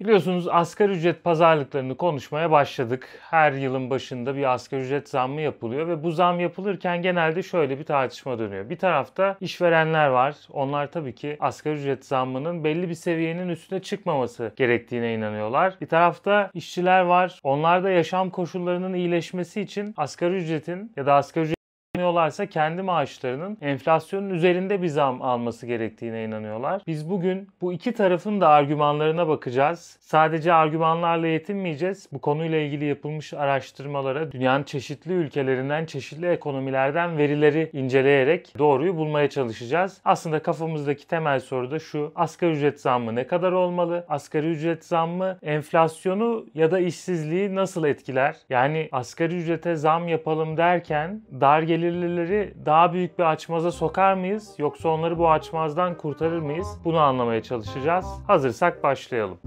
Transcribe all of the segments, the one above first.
Biliyorsunuz asgari ücret pazarlıklarını konuşmaya başladık. Her yılın başında bir asgari ücret zammı yapılıyor ve bu zam yapılırken genelde şöyle bir tartışma dönüyor. Bir tarafta işverenler var. Onlar tabii ki asgari ücret zammının belli bir seviyenin üstüne çıkmaması gerektiğine inanıyorlar. Bir tarafta işçiler var. Onlar da yaşam koşullarının iyileşmesi için asgari ücretin ya da asgari ücret inanıyorlarsa kendi maaşlarının enflasyonun üzerinde bir zam alması gerektiğine inanıyorlar. Biz bugün bu iki tarafın da argümanlarına bakacağız. Sadece argümanlarla yetinmeyeceğiz. Bu konuyla ilgili yapılmış araştırmalara dünyanın çeşitli ülkelerinden, çeşitli ekonomilerden verileri inceleyerek doğruyu bulmaya çalışacağız. Aslında kafamızdaki temel soru da şu. Asgari ücret zammı ne kadar olmalı? Asgari ücret zammı enflasyonu ya da işsizliği nasıl etkiler? Yani asgari ücrete zam yapalım derken dar gelir gelirlileri daha büyük bir açmaza sokar mıyız yoksa onları bu açmazdan kurtarır mıyız? Bunu anlamaya çalışacağız. Hazırsak başlayalım.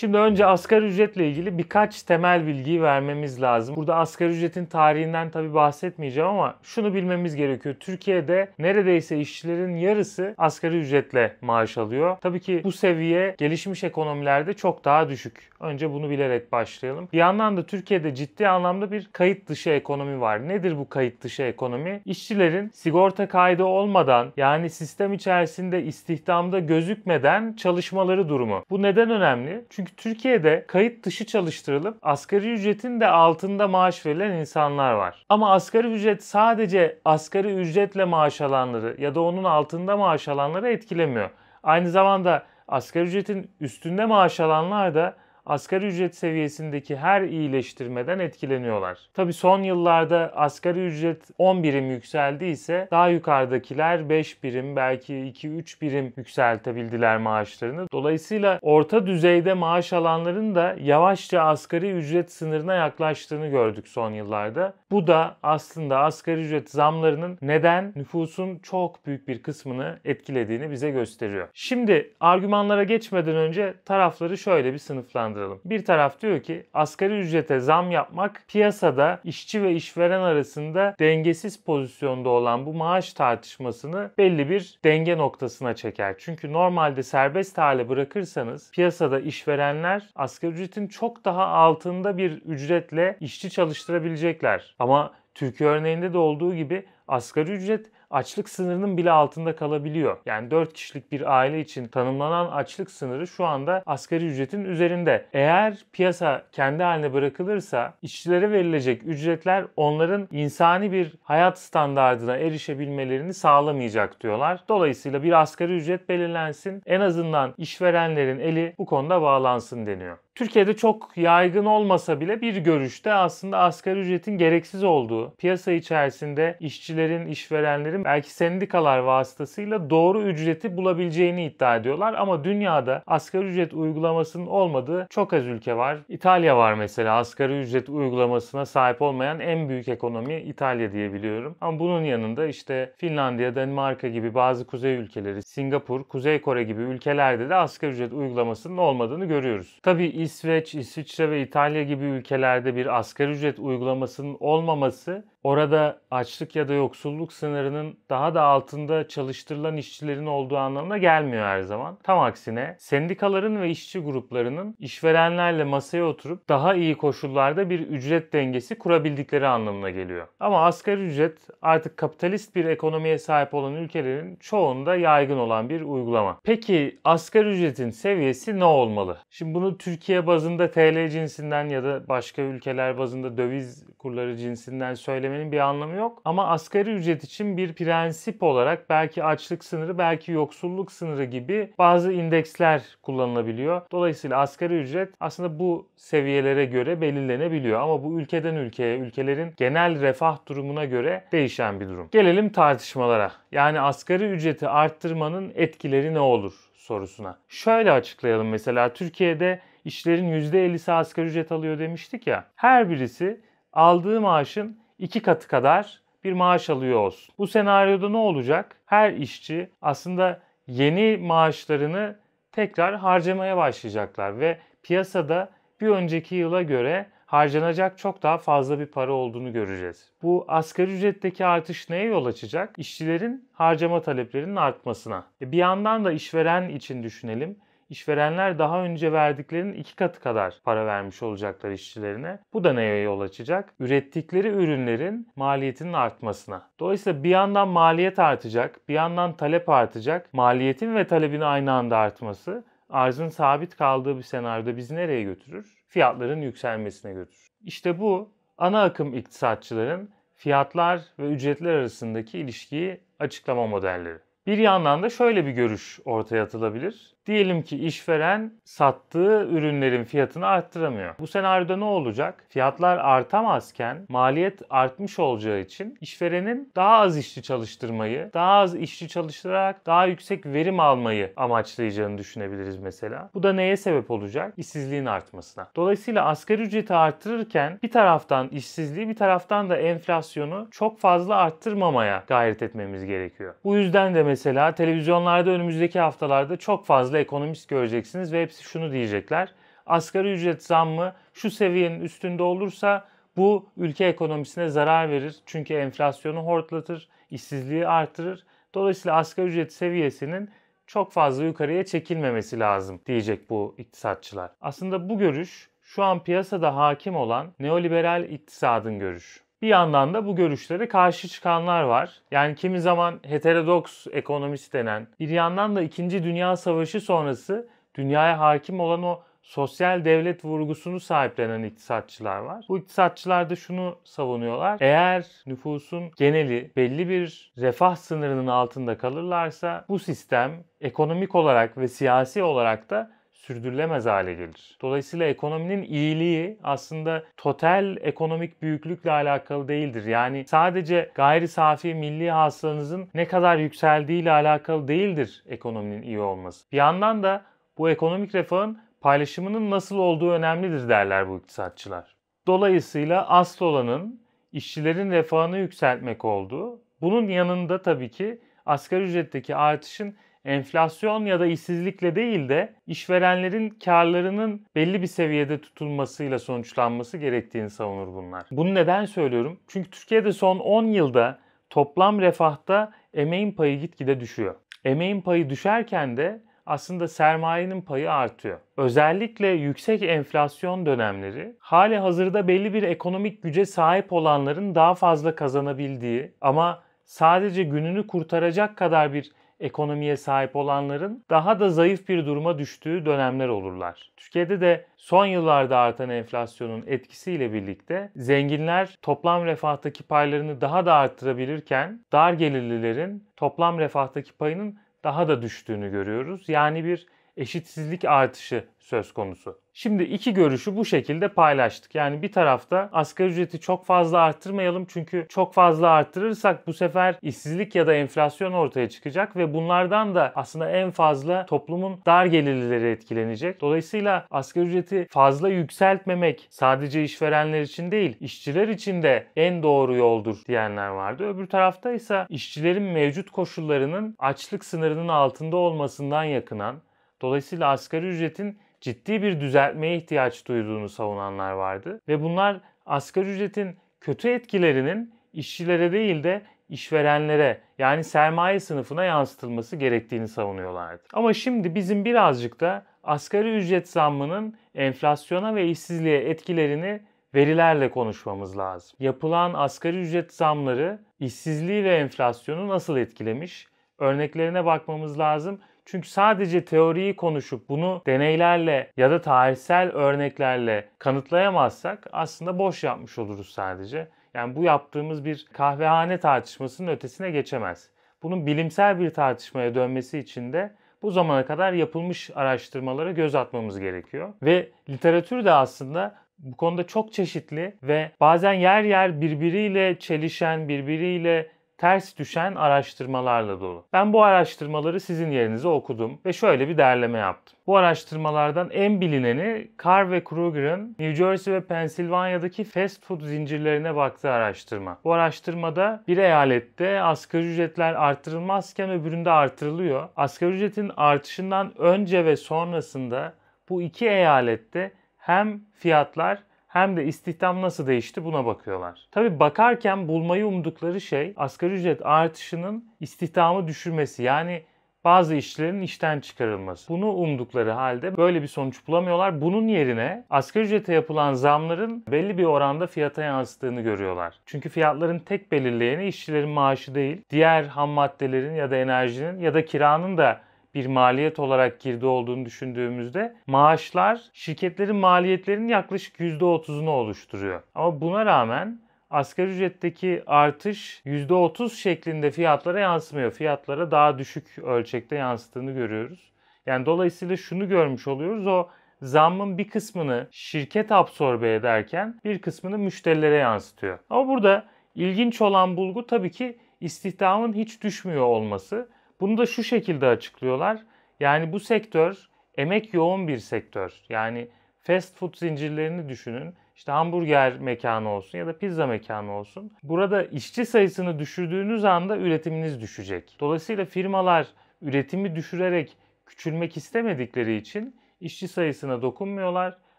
Şimdi önce asgari ücretle ilgili birkaç temel bilgiyi vermemiz lazım. Burada asgari ücretin tarihinden tabii bahsetmeyeceğim ama şunu bilmemiz gerekiyor. Türkiye'de neredeyse işçilerin yarısı asgari ücretle maaş alıyor. Tabii ki bu seviye gelişmiş ekonomilerde çok daha düşük. Önce bunu bilerek başlayalım. Bir yandan da Türkiye'de ciddi anlamda bir kayıt dışı ekonomi var. Nedir bu kayıt dışı ekonomi? İşçilerin sigorta kaydı olmadan yani sistem içerisinde istihdamda gözükmeden çalışmaları durumu. Bu neden önemli? Çünkü çünkü Türkiye'de kayıt dışı çalıştırılıp asgari ücretin de altında maaş verilen insanlar var. Ama asgari ücret sadece asgari ücretle maaş alanları ya da onun altında maaş alanları etkilemiyor. Aynı zamanda asgari ücretin üstünde maaş alanlar da asgari ücret seviyesindeki her iyileştirmeden etkileniyorlar. Tabi son yıllarda asgari ücret 10 birim yükseldiyse daha yukarıdakiler 5 birim belki 2-3 birim yükseltebildiler maaşlarını. Dolayısıyla orta düzeyde maaş alanların da yavaşça asgari ücret sınırına yaklaştığını gördük son yıllarda. Bu da aslında asgari ücret zamlarının neden nüfusun çok büyük bir kısmını etkilediğini bize gösteriyor. Şimdi argümanlara geçmeden önce tarafları şöyle bir sınıflandıralım değerlendirelim. Bir taraf diyor ki asgari ücrete zam yapmak piyasada işçi ve işveren arasında dengesiz pozisyonda olan bu maaş tartışmasını belli bir denge noktasına çeker. Çünkü normalde serbest hale bırakırsanız piyasada işverenler asgari ücretin çok daha altında bir ücretle işçi çalıştırabilecekler. Ama Türkiye örneğinde de olduğu gibi asgari ücret açlık sınırının bile altında kalabiliyor. Yani 4 kişilik bir aile için tanımlanan açlık sınırı şu anda asgari ücretin üzerinde. Eğer piyasa kendi haline bırakılırsa işçilere verilecek ücretler onların insani bir hayat standardına erişebilmelerini sağlamayacak diyorlar. Dolayısıyla bir asgari ücret belirlensin. En azından işverenlerin eli bu konuda bağlansın deniyor. Türkiye'de çok yaygın olmasa bile bir görüşte aslında asgari ücretin gereksiz olduğu, piyasa içerisinde işçilerin, işverenlerin belki sendikalar vasıtasıyla doğru ücreti bulabileceğini iddia ediyorlar. Ama dünyada asgari ücret uygulamasının olmadığı çok az ülke var. İtalya var mesela asgari ücret uygulamasına sahip olmayan en büyük ekonomi İtalya diye biliyorum. Ama bunun yanında işte Finlandiya, Danimarka gibi bazı kuzey ülkeleri, Singapur, Kuzey Kore gibi ülkelerde de asgari ücret uygulamasının olmadığını görüyoruz. Tabii İsveç, İsviçre ve İtalya gibi ülkelerde bir asgari ücret uygulamasının olmaması orada açlık ya da yoksulluk sınırının daha da altında çalıştırılan işçilerin olduğu anlamına gelmiyor her zaman. Tam aksine sendikaların ve işçi gruplarının işverenlerle masaya oturup daha iyi koşullarda bir ücret dengesi kurabildikleri anlamına geliyor. Ama asgari ücret artık kapitalist bir ekonomiye sahip olan ülkelerin çoğunda yaygın olan bir uygulama. Peki asgari ücretin seviyesi ne olmalı? Şimdi bunu Türkiye bazında TL cinsinden ya da başka ülkeler bazında döviz kurları cinsinden söylemenin söylemenin bir anlamı yok. Ama asgari ücret için bir prensip olarak belki açlık sınırı, belki yoksulluk sınırı gibi bazı indeksler kullanılabiliyor. Dolayısıyla asgari ücret aslında bu seviyelere göre belirlenebiliyor. Ama bu ülkeden ülkeye, ülkelerin genel refah durumuna göre değişen bir durum. Gelelim tartışmalara. Yani asgari ücreti arttırmanın etkileri ne olur? sorusuna. Şöyle açıklayalım mesela Türkiye'de işlerin %50'si asgari ücret alıyor demiştik ya. Her birisi aldığı maaşın iki katı kadar bir maaş alıyor olsun. Bu senaryoda ne olacak? Her işçi aslında yeni maaşlarını tekrar harcamaya başlayacaklar ve piyasada bir önceki yıla göre harcanacak çok daha fazla bir para olduğunu göreceğiz. Bu asgari ücretteki artış neye yol açacak? İşçilerin harcama taleplerinin artmasına. E bir yandan da işveren için düşünelim işverenler daha önce verdiklerinin iki katı kadar para vermiş olacaklar işçilerine. Bu da neye yol açacak? Ürettikleri ürünlerin maliyetinin artmasına. Dolayısıyla bir yandan maliyet artacak, bir yandan talep artacak. Maliyetin ve talebin aynı anda artması arzın sabit kaldığı bir senaryoda bizi nereye götürür? Fiyatların yükselmesine götürür. İşte bu ana akım iktisatçıların fiyatlar ve ücretler arasındaki ilişkiyi açıklama modelleri. Bir yandan da şöyle bir görüş ortaya atılabilir. Diyelim ki işveren sattığı ürünlerin fiyatını arttıramıyor. Bu senaryoda ne olacak? Fiyatlar artamazken maliyet artmış olacağı için işverenin daha az işçi çalıştırmayı, daha az işçi çalıştırarak daha yüksek verim almayı amaçlayacağını düşünebiliriz mesela. Bu da neye sebep olacak? İşsizliğin artmasına. Dolayısıyla asgari ücreti arttırırken bir taraftan işsizliği bir taraftan da enflasyonu çok fazla arttırmamaya gayret etmemiz gerekiyor. Bu yüzden de mesela televizyonlarda önümüzdeki haftalarda çok fazla ekonomist göreceksiniz ve hepsi şunu diyecekler. Asgari ücret zammı şu seviyenin üstünde olursa bu ülke ekonomisine zarar verir. Çünkü enflasyonu hortlatır, işsizliği artırır. Dolayısıyla asgari ücret seviyesinin çok fazla yukarıya çekilmemesi lazım diyecek bu iktisatçılar. Aslında bu görüş şu an piyasada hakim olan neoliberal iktisadın görüşü. Bir yandan da bu görüşlere karşı çıkanlar var. Yani kimi zaman heterodoks ekonomist denen, bir yandan da 2. Dünya Savaşı sonrası dünyaya hakim olan o sosyal devlet vurgusunu sahiplenen iktisatçılar var. Bu iktisatçılar da şunu savunuyorlar. Eğer nüfusun geneli belli bir refah sınırının altında kalırlarsa bu sistem ekonomik olarak ve siyasi olarak da sürdürülemez hale gelir. Dolayısıyla ekonominin iyiliği aslında total ekonomik büyüklükle alakalı değildir. Yani sadece gayri safi milli hasılanızın ne kadar yükseldiği ile alakalı değildir ekonominin iyi olması. Bir yandan da bu ekonomik refahın paylaşımının nasıl olduğu önemlidir derler bu iktisatçılar. Dolayısıyla asıl olanın işçilerin refahını yükseltmek olduğu. Bunun yanında tabii ki asgari ücretteki artışın enflasyon ya da işsizlikle değil de işverenlerin karlarının belli bir seviyede tutulmasıyla sonuçlanması gerektiğini savunur bunlar. Bunu neden söylüyorum? Çünkü Türkiye'de son 10 yılda toplam refahta emeğin payı gitgide düşüyor. Emeğin payı düşerken de aslında sermayenin payı artıyor. Özellikle yüksek enflasyon dönemleri hali hazırda belli bir ekonomik güce sahip olanların daha fazla kazanabildiği ama sadece gününü kurtaracak kadar bir ekonomiye sahip olanların daha da zayıf bir duruma düştüğü dönemler olurlar. Türkiye'de de son yıllarda artan enflasyonun etkisiyle birlikte zenginler toplam refahtaki paylarını daha da arttırabilirken dar gelirlilerin toplam refahtaki payının daha da düştüğünü görüyoruz. Yani bir eşitsizlik artışı söz konusu. Şimdi iki görüşü bu şekilde paylaştık. Yani bir tarafta asgari ücreti çok fazla arttırmayalım çünkü çok fazla arttırırsak bu sefer işsizlik ya da enflasyon ortaya çıkacak ve bunlardan da aslında en fazla toplumun dar gelirlileri etkilenecek. Dolayısıyla asgari ücreti fazla yükseltmemek sadece işverenler için değil, işçiler için de en doğru yoldur diyenler vardı. Öbür tarafta ise işçilerin mevcut koşullarının açlık sınırının altında olmasından yakınan, dolayısıyla asgari ücretin ciddi bir düzeltmeye ihtiyaç duyduğunu savunanlar vardı. Ve bunlar asgari ücretin kötü etkilerinin işçilere değil de işverenlere yani sermaye sınıfına yansıtılması gerektiğini savunuyorlardı. Ama şimdi bizim birazcık da asgari ücret zammının enflasyona ve işsizliğe etkilerini verilerle konuşmamız lazım. Yapılan asgari ücret zamları işsizliği ve enflasyonu nasıl etkilemiş? Örneklerine bakmamız lazım. Çünkü sadece teoriyi konuşup bunu deneylerle ya da tarihsel örneklerle kanıtlayamazsak aslında boş yapmış oluruz sadece. Yani bu yaptığımız bir kahvehane tartışmasının ötesine geçemez. Bunun bilimsel bir tartışmaya dönmesi için de bu zamana kadar yapılmış araştırmalara göz atmamız gerekiyor. Ve literatür de aslında bu konuda çok çeşitli ve bazen yer yer birbiriyle çelişen, birbiriyle ters düşen araştırmalarla dolu. Ben bu araştırmaları sizin yerinize okudum ve şöyle bir derleme yaptım. Bu araştırmalardan en bilineni Carr ve Kruger'ın New Jersey ve Pennsylvania'daki fast food zincirlerine baktığı araştırma. Bu araştırmada bir eyalette asgari ücretler artırılmazken öbüründe artırılıyor. Asgari ücretin artışından önce ve sonrasında bu iki eyalette hem fiyatlar hem de istihdam nasıl değişti buna bakıyorlar. Tabi bakarken bulmayı umdukları şey asgari ücret artışının istihdamı düşürmesi. Yani bazı işçilerin işten çıkarılması. Bunu umdukları halde böyle bir sonuç bulamıyorlar. Bunun yerine asgari ücrete yapılan zamların belli bir oranda fiyata yansıttığını görüyorlar. Çünkü fiyatların tek belirleyeni işçilerin maaşı değil, diğer ham maddelerin ya da enerjinin ya da kiranın da bir maliyet olarak girdi olduğunu düşündüğümüzde maaşlar şirketlerin maliyetlerinin yaklaşık %30'unu oluşturuyor. Ama buna rağmen asgari ücretteki artış %30 şeklinde fiyatlara yansımıyor. Fiyatlara daha düşük ölçekte yansıttığını görüyoruz. Yani dolayısıyla şunu görmüş oluyoruz. O zammın bir kısmını şirket absorbe ederken bir kısmını müşterilere yansıtıyor. Ama burada ilginç olan bulgu tabii ki istihdamın hiç düşmüyor olması. Bunu da şu şekilde açıklıyorlar. Yani bu sektör emek yoğun bir sektör. Yani fast food zincirlerini düşünün. İşte hamburger mekanı olsun ya da pizza mekanı olsun. Burada işçi sayısını düşürdüğünüz anda üretiminiz düşecek. Dolayısıyla firmalar üretimi düşürerek küçülmek istemedikleri için işçi sayısına dokunmuyorlar.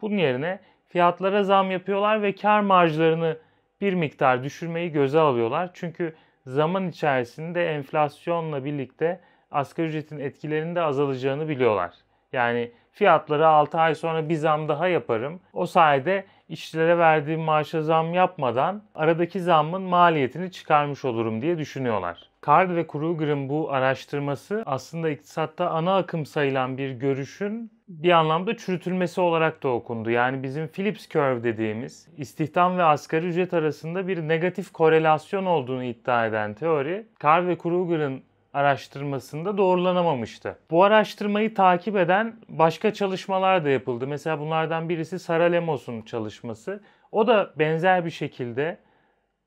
Bunun yerine fiyatlara zam yapıyorlar ve kar marjlarını bir miktar düşürmeyi göze alıyorlar. Çünkü zaman içerisinde enflasyonla birlikte asgari ücretin etkilerinde azalacağını biliyorlar. Yani fiyatları 6 ay sonra bir zam daha yaparım. O sayede işçilere verdiğim maaşa zam yapmadan aradaki zammın maliyetini çıkarmış olurum diye düşünüyorlar. Card ve Kruger'ın bu araştırması aslında iktisatta ana akım sayılan bir görüşün bir anlamda çürütülmesi olarak da okundu. Yani bizim Phillips Curve dediğimiz istihdam ve asgari ücret arasında bir negatif korelasyon olduğunu iddia eden teori, Card ve Kruger'ın araştırmasında doğrulanamamıştı. Bu araştırmayı takip eden başka çalışmalar da yapıldı. Mesela bunlardan birisi Sara Lemos'un çalışması. O da benzer bir şekilde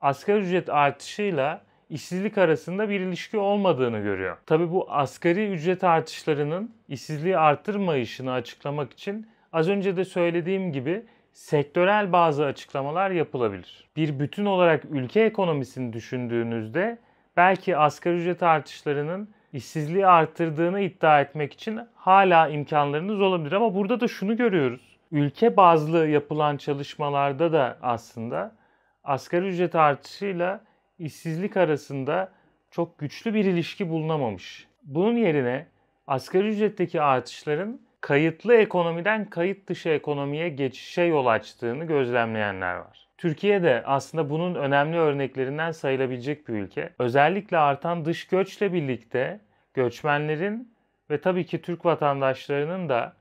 asgari ücret artışıyla işsizlik arasında bir ilişki olmadığını görüyor. Tabi bu asgari ücret artışlarının işsizliği arttırmayışını açıklamak için az önce de söylediğim gibi sektörel bazı açıklamalar yapılabilir. Bir bütün olarak ülke ekonomisini düşündüğünüzde belki asgari ücret artışlarının işsizliği arttırdığını iddia etmek için hala imkanlarınız olabilir. Ama burada da şunu görüyoruz. Ülke bazlı yapılan çalışmalarda da aslında asgari ücret artışıyla işsizlik arasında çok güçlü bir ilişki bulunamamış. Bunun yerine asgari ücretteki artışların kayıtlı ekonomiden kayıt dışı ekonomiye geçişe yol açtığını gözlemleyenler var. Türkiye de aslında bunun önemli örneklerinden sayılabilecek bir ülke. Özellikle artan dış göçle birlikte göçmenlerin ve tabii ki Türk vatandaşlarının da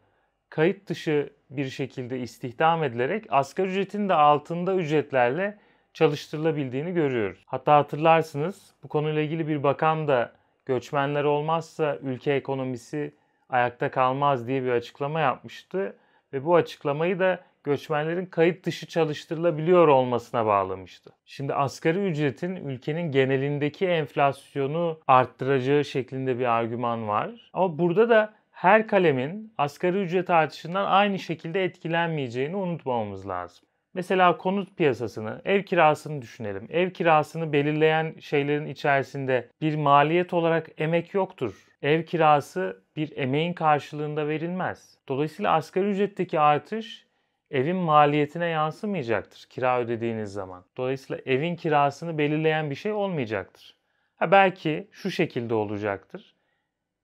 kayıt dışı bir şekilde istihdam edilerek asgari ücretin de altında ücretlerle çalıştırılabildiğini görüyoruz. Hatta hatırlarsınız bu konuyla ilgili bir bakan da göçmenler olmazsa ülke ekonomisi ayakta kalmaz diye bir açıklama yapmıştı ve bu açıklamayı da göçmenlerin kayıt dışı çalıştırılabiliyor olmasına bağlamıştı. Şimdi asgari ücretin ülkenin genelindeki enflasyonu arttıracağı şeklinde bir argüman var. Ama burada da her kalemin asgari ücret artışından aynı şekilde etkilenmeyeceğini unutmamamız lazım. Mesela konut piyasasını, ev kirasını düşünelim. Ev kirasını belirleyen şeylerin içerisinde bir maliyet olarak emek yoktur. Ev kirası bir emeğin karşılığında verilmez. Dolayısıyla asgari ücretteki artış evin maliyetine yansımayacaktır kira ödediğiniz zaman. Dolayısıyla evin kirasını belirleyen bir şey olmayacaktır. Ha belki şu şekilde olacaktır.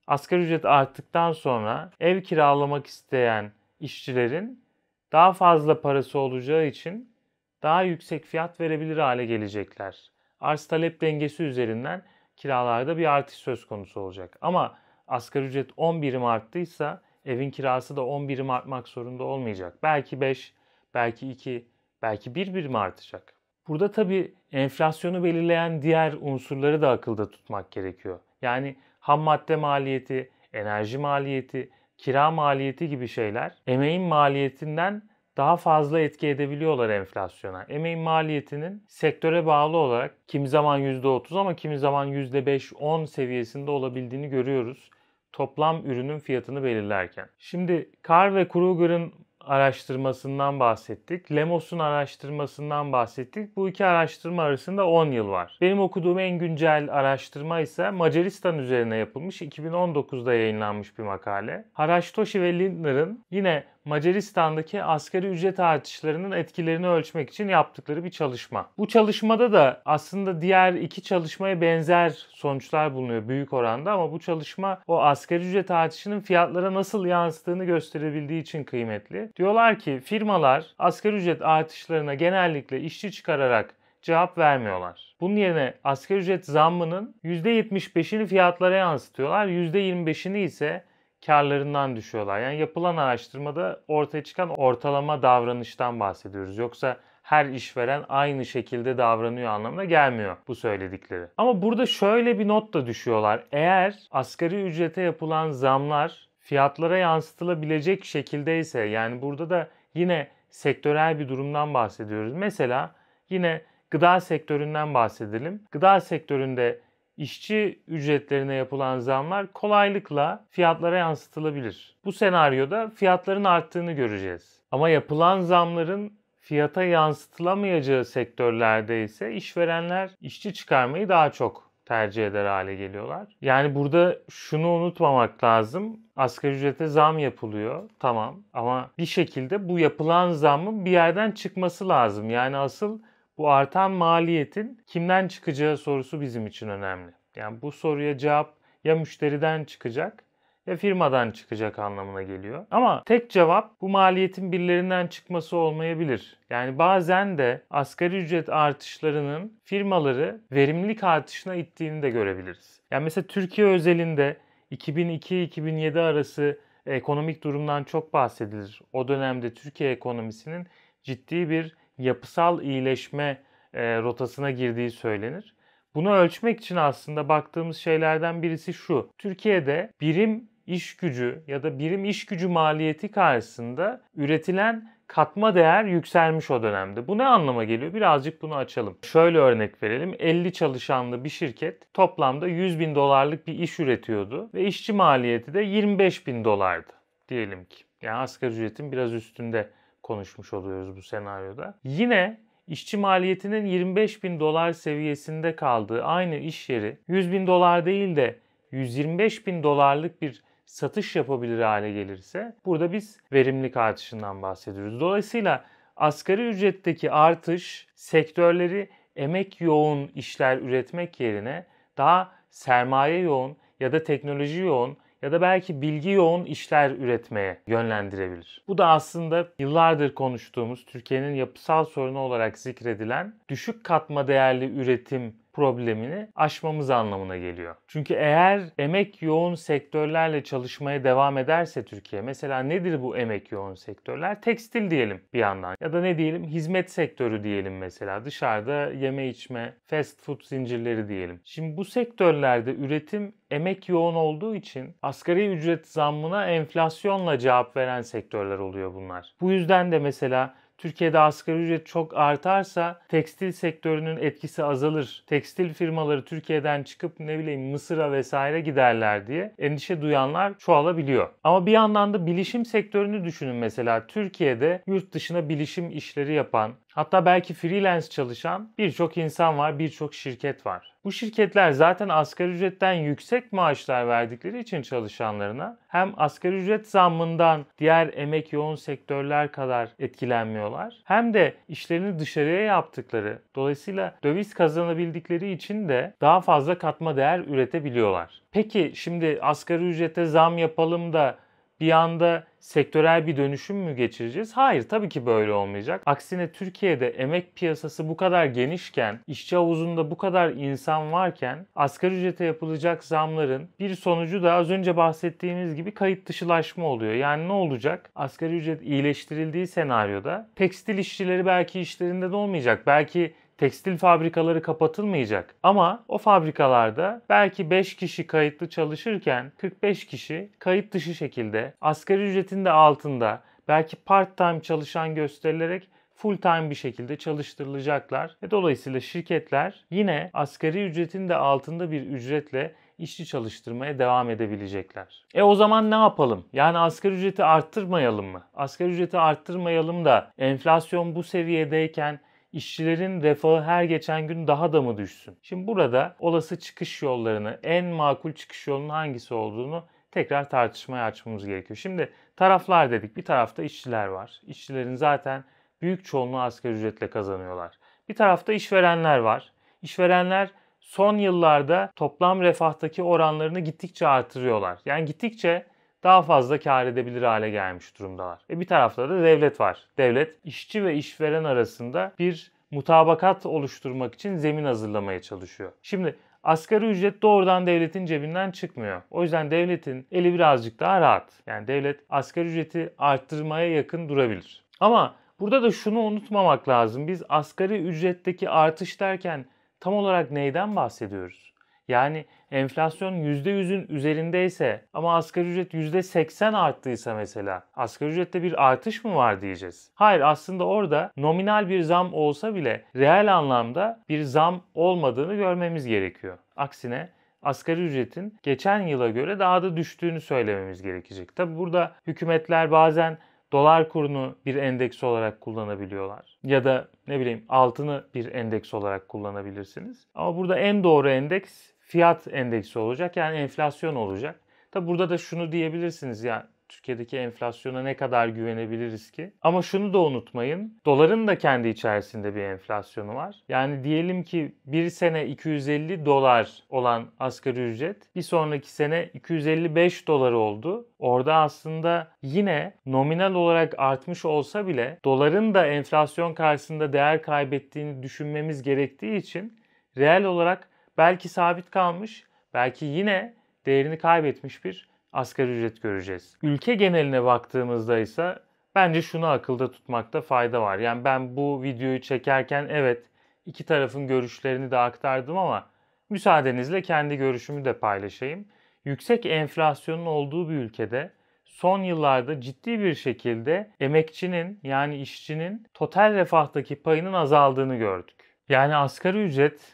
Asgari ücret arttıktan sonra ev kiralamak isteyen işçilerin daha fazla parası olacağı için daha yüksek fiyat verebilir hale gelecekler. Arz talep dengesi üzerinden kiralarda bir artış söz konusu olacak. Ama asgari ücret 10 birim arttıysa evin kirası da 10 birim artmak zorunda olmayacak. Belki 5, belki 2, belki 1 birim artacak. Burada tabii enflasyonu belirleyen diğer unsurları da akılda tutmak gerekiyor. Yani ham madde maliyeti, enerji maliyeti, kira maliyeti gibi şeyler emeğin maliyetinden daha fazla etki edebiliyorlar enflasyona. Emeğin maliyetinin sektöre bağlı olarak kimi zaman %30 ama kimi zaman %5-10 seviyesinde olabildiğini görüyoruz toplam ürünün fiyatını belirlerken. Şimdi Carr ve Kruger'ın araştırmasından bahsettik. Lemos'un araştırmasından bahsettik. Bu iki araştırma arasında 10 yıl var. Benim okuduğum en güncel araştırma ise Macaristan üzerine yapılmış 2019'da yayınlanmış bir makale. Haraştoshi ve Lindner'ın yine Macaristan'daki asgari ücret artışlarının etkilerini ölçmek için yaptıkları bir çalışma. Bu çalışmada da aslında diğer iki çalışmaya benzer sonuçlar bulunuyor büyük oranda ama bu çalışma o asgari ücret artışının fiyatlara nasıl yansıdığını gösterebildiği için kıymetli. Diyorlar ki firmalar asgari ücret artışlarına genellikle işçi çıkararak cevap vermiyorlar. Bunun yerine asgari ücret zammının %75'ini fiyatlara yansıtıyorlar. %25'ini ise karlarından düşüyorlar. Yani yapılan araştırmada ortaya çıkan ortalama davranıştan bahsediyoruz. Yoksa her işveren aynı şekilde davranıyor anlamına gelmiyor bu söyledikleri. Ama burada şöyle bir not da düşüyorlar. Eğer asgari ücrete yapılan zamlar fiyatlara yansıtılabilecek şekildeyse yani burada da yine sektörel bir durumdan bahsediyoruz. Mesela yine gıda sektöründen bahsedelim. Gıda sektöründe işçi ücretlerine yapılan zamlar kolaylıkla fiyatlara yansıtılabilir. Bu senaryoda fiyatların arttığını göreceğiz. Ama yapılan zamların fiyata yansıtılamayacağı sektörlerde ise işverenler işçi çıkarmayı daha çok tercih eder hale geliyorlar. Yani burada şunu unutmamak lazım. Asgari ücrete zam yapılıyor. Tamam ama bir şekilde bu yapılan zamın bir yerden çıkması lazım. Yani asıl bu artan maliyetin kimden çıkacağı sorusu bizim için önemli. Yani bu soruya cevap ya müşteriden çıkacak ya firmadan çıkacak anlamına geliyor. Ama tek cevap bu maliyetin birilerinden çıkması olmayabilir. Yani bazen de asgari ücret artışlarının firmaları verimlilik artışına ittiğini de görebiliriz. Yani mesela Türkiye özelinde 2002-2007 arası ekonomik durumdan çok bahsedilir. O dönemde Türkiye ekonomisinin ciddi bir yapısal iyileşme e, rotasına girdiği söylenir. Bunu ölçmek için aslında baktığımız şeylerden birisi şu. Türkiye'de birim iş gücü ya da birim iş gücü maliyeti karşısında üretilen katma değer yükselmiş o dönemde. Bu ne anlama geliyor? Birazcık bunu açalım. Şöyle örnek verelim. 50 çalışanlı bir şirket toplamda 100 bin dolarlık bir iş üretiyordu ve işçi maliyeti de 25 bin dolardı diyelim ki. Yani asgari ücretin biraz üstünde konuşmuş oluyoruz bu senaryoda. Yine işçi maliyetinin 25 bin dolar seviyesinde kaldığı aynı iş yeri 100 bin dolar değil de 125 bin dolarlık bir satış yapabilir hale gelirse burada biz verimlilik artışından bahsediyoruz. Dolayısıyla asgari ücretteki artış sektörleri emek yoğun işler üretmek yerine daha sermaye yoğun ya da teknoloji yoğun ya da belki bilgi yoğun işler üretmeye yönlendirebilir. Bu da aslında yıllardır konuştuğumuz Türkiye'nin yapısal sorunu olarak zikredilen düşük katma değerli üretim problemini aşmamız anlamına geliyor. Çünkü eğer emek yoğun sektörlerle çalışmaya devam ederse Türkiye, mesela nedir bu emek yoğun sektörler? Tekstil diyelim bir yandan ya da ne diyelim hizmet sektörü diyelim mesela dışarıda yeme içme, fast food zincirleri diyelim. Şimdi bu sektörlerde üretim emek yoğun olduğu için asgari ücret zammına enflasyonla cevap veren sektörler oluyor bunlar. Bu yüzden de mesela Türkiye'de asgari ücret çok artarsa tekstil sektörünün etkisi azalır. Tekstil firmaları Türkiye'den çıkıp ne bileyim Mısır'a vesaire giderler diye endişe duyanlar çoğalabiliyor. Ama bir yandan da bilişim sektörünü düşünün mesela. Türkiye'de yurt dışına bilişim işleri yapan, Hatta belki freelance çalışan birçok insan var, birçok şirket var. Bu şirketler zaten asgari ücretten yüksek maaşlar verdikleri için çalışanlarına hem asgari ücret zammından diğer emek yoğun sektörler kadar etkilenmiyorlar. Hem de işlerini dışarıya yaptıkları, dolayısıyla döviz kazanabildikleri için de daha fazla katma değer üretebiliyorlar. Peki şimdi asgari ücrete zam yapalım da bir anda sektörel bir dönüşüm mü geçireceğiz? Hayır tabii ki böyle olmayacak. Aksine Türkiye'de emek piyasası bu kadar genişken, işçi havuzunda bu kadar insan varken asgari ücrete yapılacak zamların bir sonucu da az önce bahsettiğimiz gibi kayıt dışılaşma oluyor. Yani ne olacak? Asgari ücret iyileştirildiği senaryoda tekstil işçileri belki işlerinde de olmayacak. Belki tekstil fabrikaları kapatılmayacak. Ama o fabrikalarda belki 5 kişi kayıtlı çalışırken 45 kişi kayıt dışı şekilde asgari ücretin de altında belki part time çalışan gösterilerek full time bir şekilde çalıştırılacaklar. Ve dolayısıyla şirketler yine asgari ücretin de altında bir ücretle işçi çalıştırmaya devam edebilecekler. E o zaman ne yapalım? Yani asgari ücreti arttırmayalım mı? Asgari ücreti arttırmayalım da enflasyon bu seviyedeyken işçilerin refahı her geçen gün daha da mı düşsün? Şimdi burada olası çıkış yollarını, en makul çıkış yolunun hangisi olduğunu tekrar tartışmaya açmamız gerekiyor. Şimdi taraflar dedik. Bir tarafta işçiler var. İşçilerin zaten büyük çoğunluğu asgari ücretle kazanıyorlar. Bir tarafta işverenler var. İşverenler son yıllarda toplam refahtaki oranlarını gittikçe artırıyorlar. Yani gittikçe daha fazla kar edebilir hale gelmiş durumdalar. E bir tarafta da devlet var. Devlet işçi ve işveren arasında bir mutabakat oluşturmak için zemin hazırlamaya çalışıyor. Şimdi asgari ücret doğrudan devletin cebinden çıkmıyor. O yüzden devletin eli birazcık daha rahat. Yani devlet asgari ücreti arttırmaya yakın durabilir. Ama burada da şunu unutmamak lazım. Biz asgari ücretteki artış derken tam olarak neyden bahsediyoruz? Yani enflasyon %100'ün üzerindeyse ama asgari ücret %80 arttıysa mesela asgari ücrette bir artış mı var diyeceğiz. Hayır aslında orada nominal bir zam olsa bile reel anlamda bir zam olmadığını görmemiz gerekiyor. Aksine asgari ücretin geçen yıla göre daha da düştüğünü söylememiz gerekecek. Tabi burada hükümetler bazen dolar kurunu bir endeks olarak kullanabiliyorlar. Ya da ne bileyim altını bir endeks olarak kullanabilirsiniz. Ama burada en doğru endeks fiyat endeksi olacak. Yani enflasyon olacak. Tabi burada da şunu diyebilirsiniz ya Türkiye'deki enflasyona ne kadar güvenebiliriz ki? Ama şunu da unutmayın. Doların da kendi içerisinde bir enflasyonu var. Yani diyelim ki bir sene 250 dolar olan asgari ücret bir sonraki sene 255 dolar oldu. Orada aslında yine nominal olarak artmış olsa bile doların da enflasyon karşısında değer kaybettiğini düşünmemiz gerektiği için reel olarak belki sabit kalmış, belki yine değerini kaybetmiş bir asgari ücret göreceğiz. Ülke geneline baktığımızda ise bence şunu akılda tutmakta fayda var. Yani ben bu videoyu çekerken evet iki tarafın görüşlerini de aktardım ama müsaadenizle kendi görüşümü de paylaşayım. Yüksek enflasyonun olduğu bir ülkede son yıllarda ciddi bir şekilde emekçinin yani işçinin total refahtaki payının azaldığını gördük. Yani asgari ücret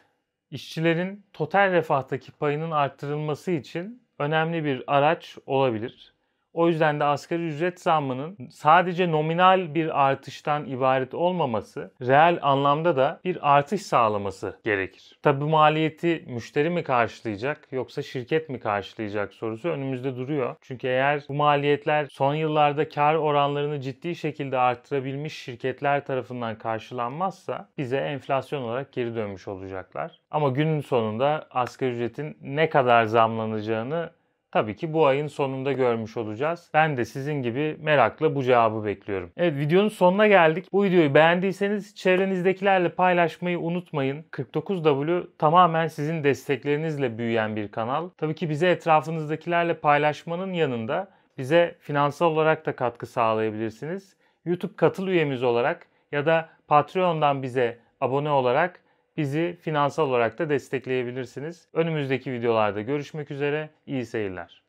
işçilerin total refahtaki payının arttırılması için önemli bir araç olabilir. O yüzden de asgari ücret zammının sadece nominal bir artıştan ibaret olmaması, reel anlamda da bir artış sağlaması gerekir. Tabi maliyeti müşteri mi karşılayacak yoksa şirket mi karşılayacak sorusu önümüzde duruyor. Çünkü eğer bu maliyetler son yıllarda kar oranlarını ciddi şekilde arttırabilmiş şirketler tarafından karşılanmazsa bize enflasyon olarak geri dönmüş olacaklar. Ama günün sonunda asgari ücretin ne kadar zamlanacağını Tabii ki bu ayın sonunda görmüş olacağız. Ben de sizin gibi merakla bu cevabı bekliyorum. Evet videonun sonuna geldik. Bu videoyu beğendiyseniz çevrenizdekilerle paylaşmayı unutmayın. 49W tamamen sizin desteklerinizle büyüyen bir kanal. Tabii ki bize etrafınızdakilerle paylaşmanın yanında bize finansal olarak da katkı sağlayabilirsiniz. YouTube katıl üyemiz olarak ya da Patreon'dan bize abone olarak bizi finansal olarak da destekleyebilirsiniz. Önümüzdeki videolarda görüşmek üzere. İyi seyirler.